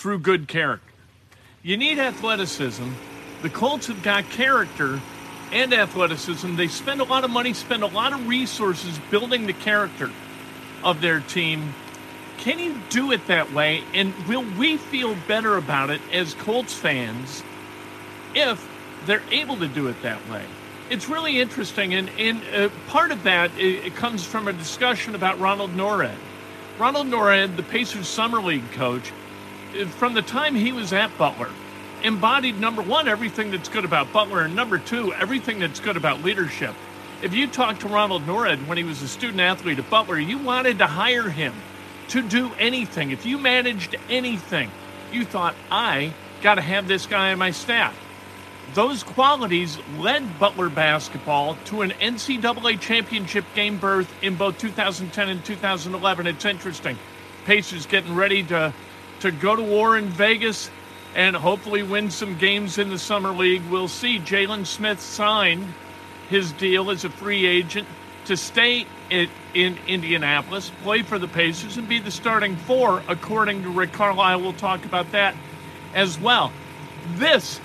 through good character. You need athleticism. The Colts have got character and athleticism. They spend a lot of money, spend a lot of resources building the character of their team. Can you do it that way? And will we feel better about it as Colts fans if they're able to do it that way? It's really interesting. And, and uh, part of that it, it comes from a discussion about Ronald Nored. Ronald Nored, the Pacers Summer League coach, from the time he was at Butler, embodied number one, everything that's good about Butler, and number two, everything that's good about leadership. If you talked to Ronald Nored when he was a student athlete at Butler, you wanted to hire him to do anything. If you managed anything, you thought, I got to have this guy on my staff. Those qualities led Butler basketball to an NCAA championship game berth in both 2010 and 2011. It's interesting. Pacers getting ready to, to go to war in Vegas and hopefully win some games in the Summer League. We'll see. Jalen Smith signed his deal as a free agent to stay in, in Indianapolis, play for the Pacers, and be the starting four, according to Rick Carlisle. We'll talk about that as well. This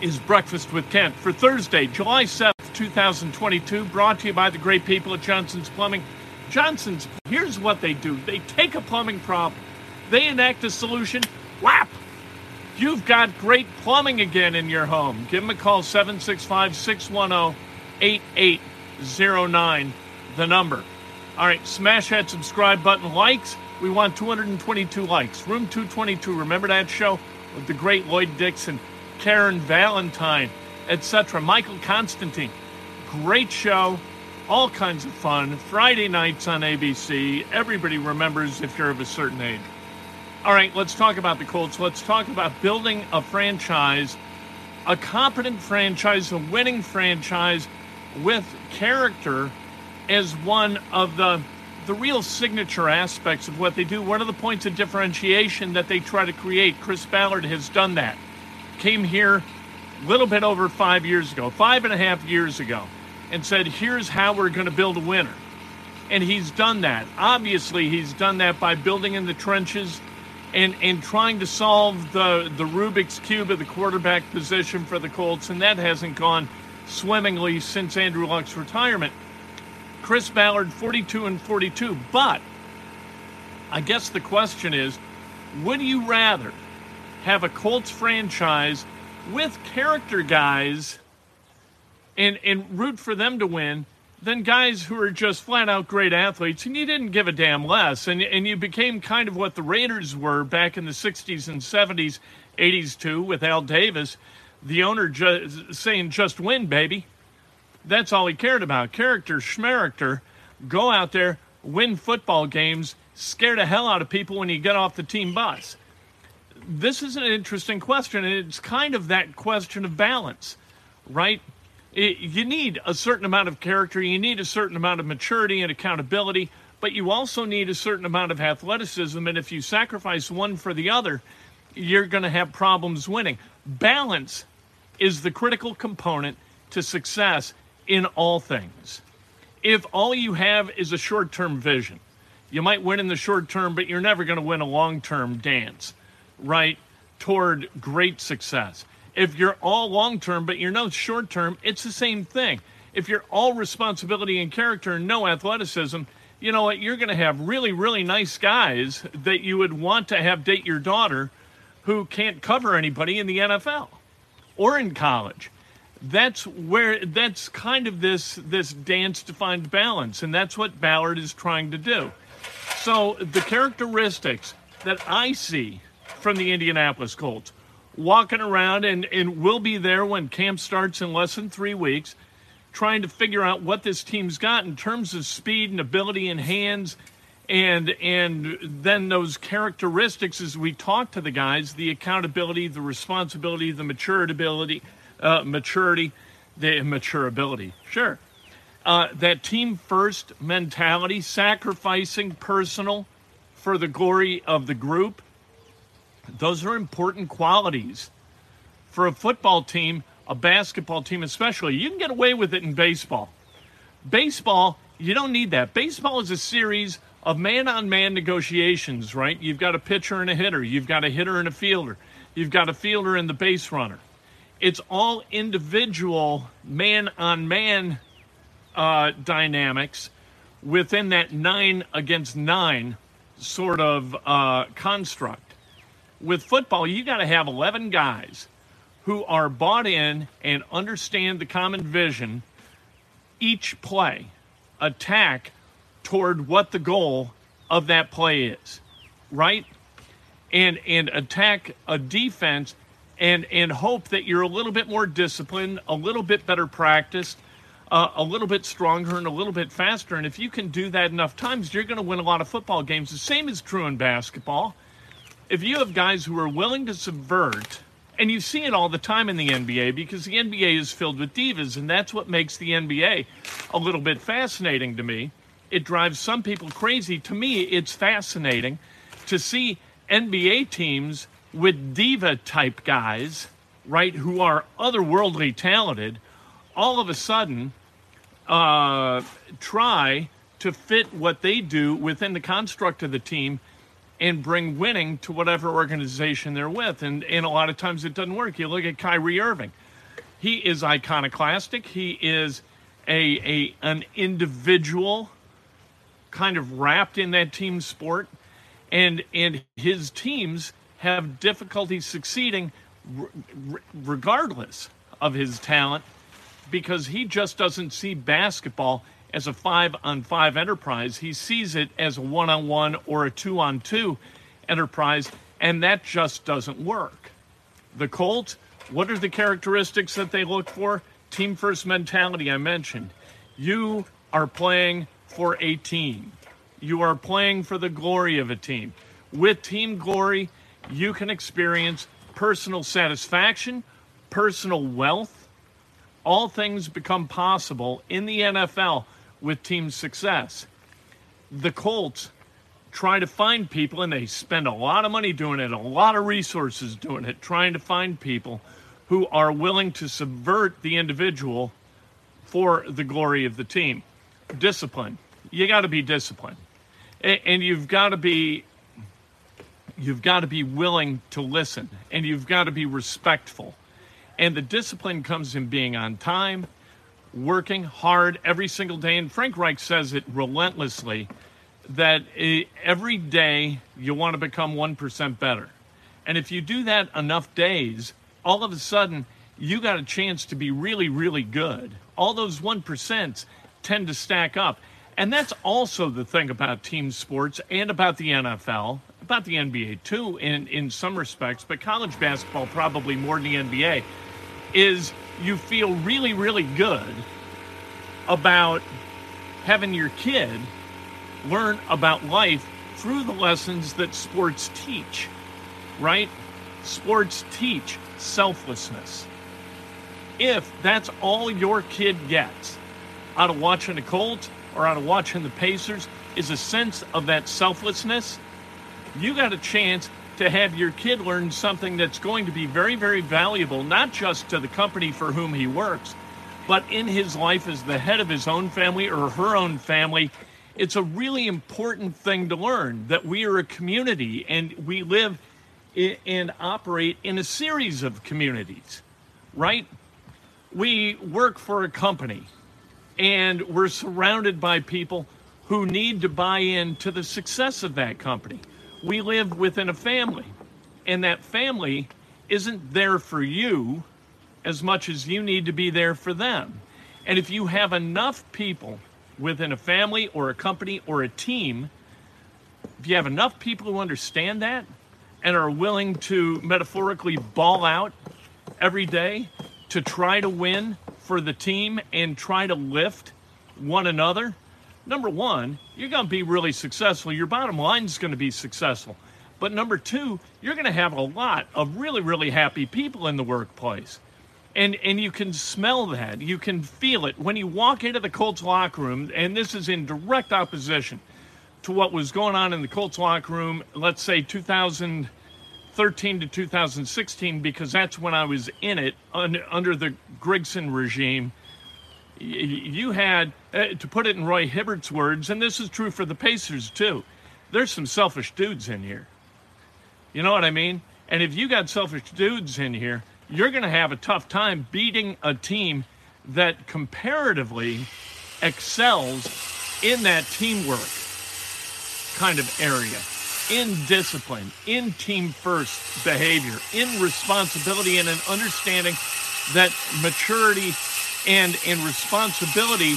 is Breakfast with Kent for Thursday, July 7th, 2022, brought to you by the great people at Johnson's Plumbing. Johnson's, here's what they do they take a plumbing problem, they enact a solution, whap! You've got great plumbing again in your home. Give them a call 765 610 8809, the number. All right, smash that subscribe button. Likes, we want 222 likes. Room 222, remember that show with the great Lloyd Dixon, Karen Valentine, etc. Michael Constantine. Great show, all kinds of fun. Friday nights on ABC. Everybody remembers if you're of a certain age. All right, let's talk about the Colts. Let's talk about building a franchise, a competent franchise, a winning franchise with character as one of the the real signature aspects of what they do. One of the points of differentiation that they try to create. Chris Ballard has done that. Came here a little bit over five years ago, five and a half years ago, and said, "Here's how we're going to build a winner." And he's done that. Obviously, he's done that by building in the trenches and, and trying to solve the, the Rubik's Cube of the quarterback position for the Colts, and that hasn't gone swimmingly since Andrew Luck's retirement. Chris Ballard, 42 and 42. But I guess the question is would you rather have a Colts franchise with character guys and, and root for them to win than guys who are just flat out great athletes, and you didn't give a damn less. And, and you became kind of what the Raiders were back in the 60s and 70s, 80s too, with Al Davis, the owner ju- saying, just win, baby. That's all he cared about. Character, schmaracter, go out there, win football games, scare the hell out of people when you get off the team bus. This is an interesting question, and it's kind of that question of balance, right? It, you need a certain amount of character, you need a certain amount of maturity and accountability, but you also need a certain amount of athleticism. And if you sacrifice one for the other, you're going to have problems winning. Balance is the critical component to success in all things. If all you have is a short term vision, you might win in the short term, but you're never going to win a long term dance, right? Toward great success. If you're all long term, but you're no short term, it's the same thing. If you're all responsibility and character and no athleticism, you know what? You're going to have really, really nice guys that you would want to have date your daughter who can't cover anybody in the NFL or in college. That's where that's kind of this this dance to find balance, and that's what Ballard is trying to do. So the characteristics that I see from the Indianapolis Colts walking around and, and we'll be there when camp starts in less than three weeks, trying to figure out what this team's got in terms of speed and ability and hands and and then those characteristics as we talk to the guys, the accountability, the responsibility, the maturity, uh, maturity, the maturability. Sure. Uh, that team first mentality, sacrificing personal for the glory of the group those are important qualities for a football team, a basketball team especially. You can get away with it in baseball. Baseball, you don't need that. Baseball is a series of man on man negotiations, right? You've got a pitcher and a hitter, you've got a hitter and a fielder, you've got a fielder and the base runner. It's all individual man on man dynamics within that nine against nine sort of uh, construct. With football, you got to have 11 guys who are bought in and understand the common vision each play, attack toward what the goal of that play is, right? And and attack a defense and and hope that you're a little bit more disciplined, a little bit better practiced, uh, a little bit stronger and a little bit faster. And if you can do that enough times, you're going to win a lot of football games. The same is true in basketball. If you have guys who are willing to subvert, and you see it all the time in the NBA because the NBA is filled with divas, and that's what makes the NBA a little bit fascinating to me. It drives some people crazy. To me, it's fascinating to see NBA teams with diva type guys, right, who are otherworldly talented, all of a sudden uh, try to fit what they do within the construct of the team and bring winning to whatever organization they're with. And, and a lot of times it doesn't work. You look at Kyrie Irving. He is iconoclastic. He is a, a an individual kind of wrapped in that team sport. And, and his teams have difficulty succeeding regardless of his talent because he just doesn't see basketball as a five on five enterprise. He sees it as a one on one or a two on two enterprise, and that just doesn't work. The Colts, what are the characteristics that they look for? Team first mentality, I mentioned. You are playing for a team, you are playing for the glory of a team. With team glory, you can experience personal satisfaction, personal wealth. All things become possible in the NFL with team success. The Colts try to find people, and they spend a lot of money doing it, a lot of resources doing it, trying to find people who are willing to subvert the individual for the glory of the team. Discipline. You got to be disciplined. And you've got to be you've got to be willing to listen and you've got to be respectful. And the discipline comes in being on time, working hard every single day. And Frank Reich says it relentlessly that every day you want to become 1% better. And if you do that enough days, all of a sudden you got a chance to be really, really good. All those 1% tend to stack up. And that's also the thing about team sports and about the NFL about the NBA too, in, in some respects, but college basketball probably more than the NBA, is you feel really, really good about having your kid learn about life through the lessons that sports teach, right? Sports teach selflessness. If that's all your kid gets out of watching the Colts or out of watching the Pacers, is a sense of that selflessness you got a chance to have your kid learn something that's going to be very, very valuable, not just to the company for whom he works, but in his life as the head of his own family or her own family. It's a really important thing to learn that we are a community and we live and operate in a series of communities, right? We work for a company and we're surrounded by people who need to buy in to the success of that company we live within a family, and that family isn't there for you as much as you need to be there for them. And if you have enough people within a family or a company or a team, if you have enough people who understand that and are willing to metaphorically ball out every day to try to win for the team and try to lift one another, number one, you're going to be really successful. Your bottom line is going to be successful. But number two, you're going to have a lot of really, really happy people in the workplace. And, and you can smell that. You can feel it. When you walk into the Colts locker room, and this is in direct opposition to what was going on in the Colts locker room, let's say 2013 to 2016, because that's when I was in it under the Grigson regime. You had uh, to put it in Roy Hibbert's words, and this is true for the Pacers too, there's some selfish dudes in here. You know what I mean? And if you got selfish dudes in here, you're going to have a tough time beating a team that comparatively excels in that teamwork kind of area, in discipline, in team first behavior, in responsibility, and an understanding that maturity and in responsibility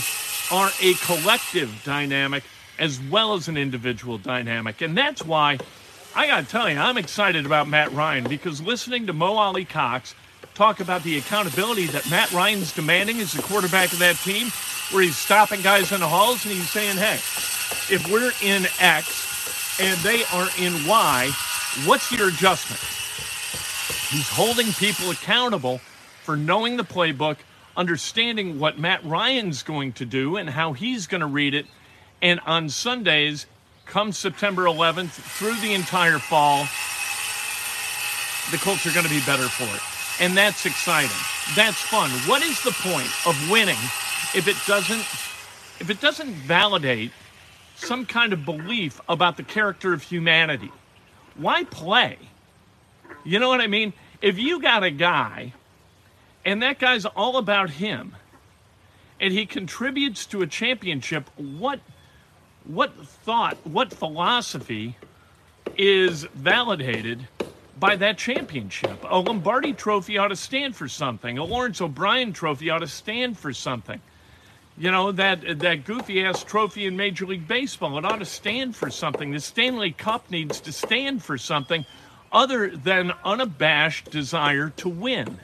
are a collective dynamic as well as an individual dynamic. And that's why I got to tell you, I'm excited about Matt Ryan because listening to Mo Alie-Cox talk about the accountability that Matt Ryan's demanding as the quarterback of that team, where he's stopping guys in the halls and he's saying, hey, if we're in X and they are in Y, what's your adjustment? He's holding people accountable for knowing the playbook, understanding what Matt Ryan's going to do and how he's going to read it. And on Sundays, come September 11th, through the entire fall, the Colts are going to be better for it. And that's exciting. That's fun. What is the point of winning if it doesn't if it doesn't validate some kind of belief about the character of humanity? Why play? You know what I mean? If you got a guy and that guy's all about him. And he contributes to a championship. What what thought what philosophy is validated by that championship? A lombardi trophy ought to stand for something. A lawrence o'brien trophy ought to stand for something. You know that that goofy ass trophy in major league baseball it ought to stand for something. The stanley cup needs to stand for something other than unabashed desire to win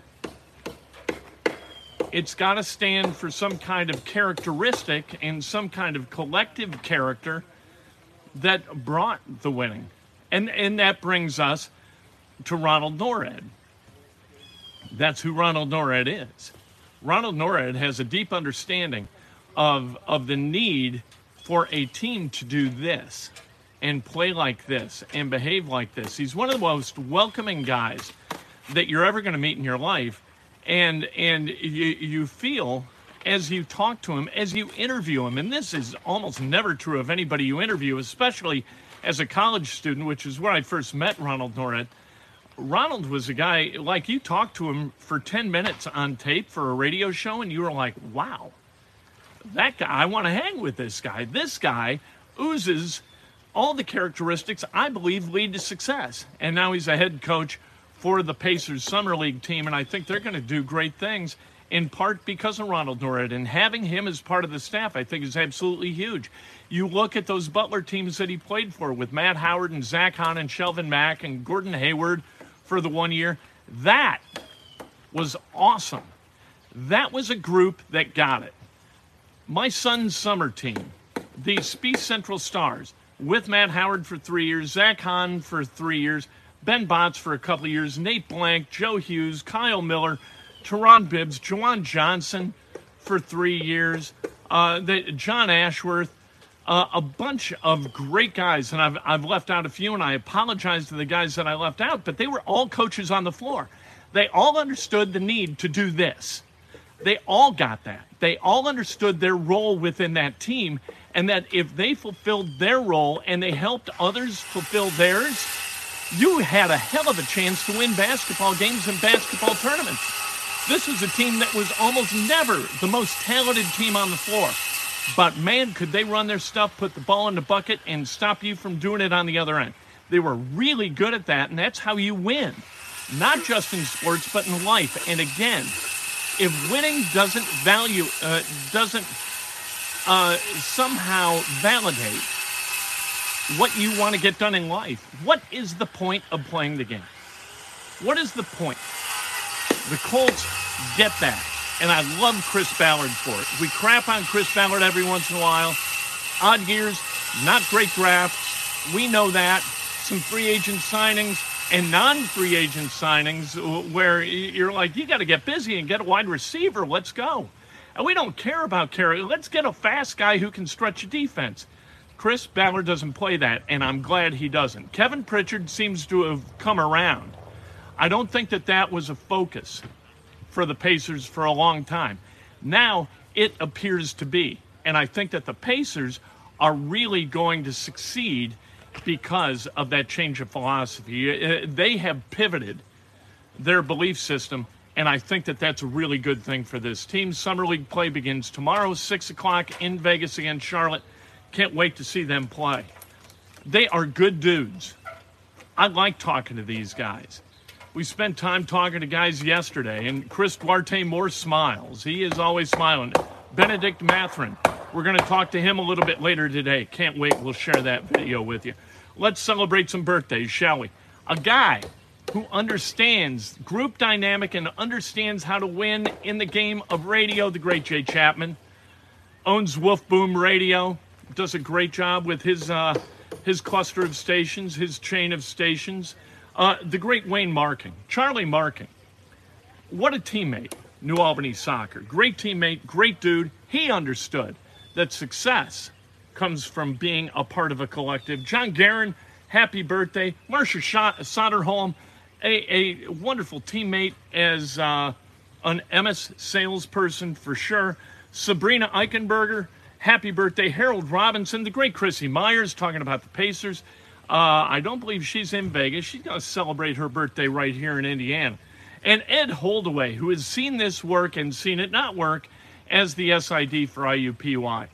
it's got to stand for some kind of characteristic and some kind of collective character that brought the winning. And, and that brings us to Ronald Nored. That's who Ronald Nored is. Ronald Nored has a deep understanding of, of the need for a team to do this and play like this and behave like this. He's one of the most welcoming guys that you're ever going to meet in your life and and you you feel as you talk to him, as you interview him, and this is almost never true of anybody you interview, especially as a college student, which is where I first met Ronald Nored. Ronald was a guy like you talked to him for 10 minutes on tape for a radio show, and you were like, wow, that guy, I want to hang with this guy. This guy oozes all the characteristics I believe lead to success. And now he's a head coach for the Pacers Summer League team, and I think they're going to do great things in part because of Ronald Nored. And having him as part of the staff, I think, is absolutely huge. You look at those Butler teams that he played for with Matt Howard and Zach Hahn and Shelvin Mack and Gordon Hayward for the one year. That was awesome. That was a group that got it. My son's summer team, the Spieth Central Stars, with Matt Howard for three years, Zach Hahn for three years, Ben Botts for a couple of years, Nate Blank, Joe Hughes, Kyle Miller, Teron Bibbs, Juwan Johnson for three years, uh, John Ashworth, uh, a bunch of great guys. And I've, I've left out a few, and I apologize to the guys that I left out, but they were all coaches on the floor. They all understood the need to do this. They all got that. They all understood their role within that team, and that if they fulfilled their role and they helped others fulfill theirs, you had a hell of a chance to win basketball games and basketball tournaments. This was a team that was almost never the most talented team on the floor. But man, could they run their stuff, put the ball in the bucket, and stop you from doing it on the other end. They were really good at that, and that's how you win. Not just in sports, but in life. And again, if winning doesn't value, uh, doesn't uh, somehow validate what you want to get done in life. What is the point of playing the game? What is the point? The Colts get that. And I love Chris Ballard for it. We crap on Chris Ballard every once in a while. Odd years, not great drafts. We know that. Some free agent signings and non free agent signings where you're like, you got to get busy and get a wide receiver. Let's go. And we don't care about carry. Let's get a fast guy who can stretch a defense. Chris Ballard doesn't play that, and I'm glad he doesn't. Kevin Pritchard seems to have come around. I don't think that that was a focus for the Pacers for a long time. Now it appears to be. And I think that the Pacers are really going to succeed because of that change of philosophy. Uh, They have pivoted their belief system, and I think that that's a really good thing for this team. Summer League play begins tomorrow, 6 o'clock in Vegas against Charlotte. Can't wait to see them play. They are good dudes. I like talking to these guys. We spent time talking to guys yesterday, and Chris Duarte more smiles. He is always smiling. Bennedict Mathurin, we're going to talk to him a little bit later today. Can't wait. We'll share that video with you. Let's celebrate some birthdays, shall we? A guy who understands group dynamic and understands how to win in the game of radio, the great Jay Chapman, owns Woof Boom Radio, does a great job with his uh, his cluster of stations, his chain of stations. Uh, the great Wayne Marking, Charlie Marking. What a teammate, New Albany Soccer. Great teammate, great dude. He understood that success comes from being a part of a collective. John Guerin, happy birthday. Marcia Soderholm, a, a wonderful teammate as uh, an MS salesperson for sure. Sabrina Eichenberger, happy birthday. Harold Robinson, the great Chrissy Myers, talking about the Pacers. Uh, I don't believe she's in Vegas. She's going to celebrate her birthday right here in Indiana. And Ed Holdaway, who has seen this work and seen it not work as the SID for IUPUI.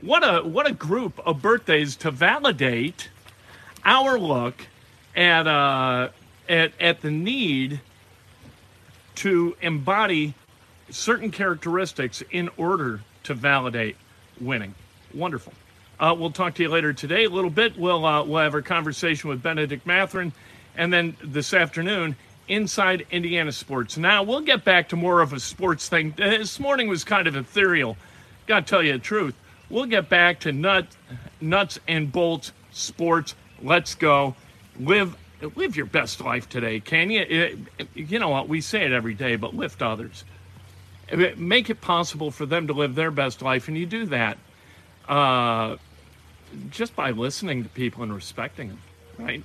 What a what a group of birthdays to validate our look at uh, at at the need to embody certain characteristics in order to validate winning. Wonderful. Uh, we'll talk to you later today a little bit. We'll uh, we'll have our conversation with Bennedict Mathurin, and then this afternoon inside Indiana sports. Now we'll get back to more of a sports thing. This morning was kind of ethereal. Got to tell you the truth. We'll get back to nut, nuts and bolts sports. Let's go. Live live your best life today, can you? Uh, You know what? We say it every day, but lift others. Make it possible for them to live their best life, and you do that uh, just by listening to people and respecting them, right?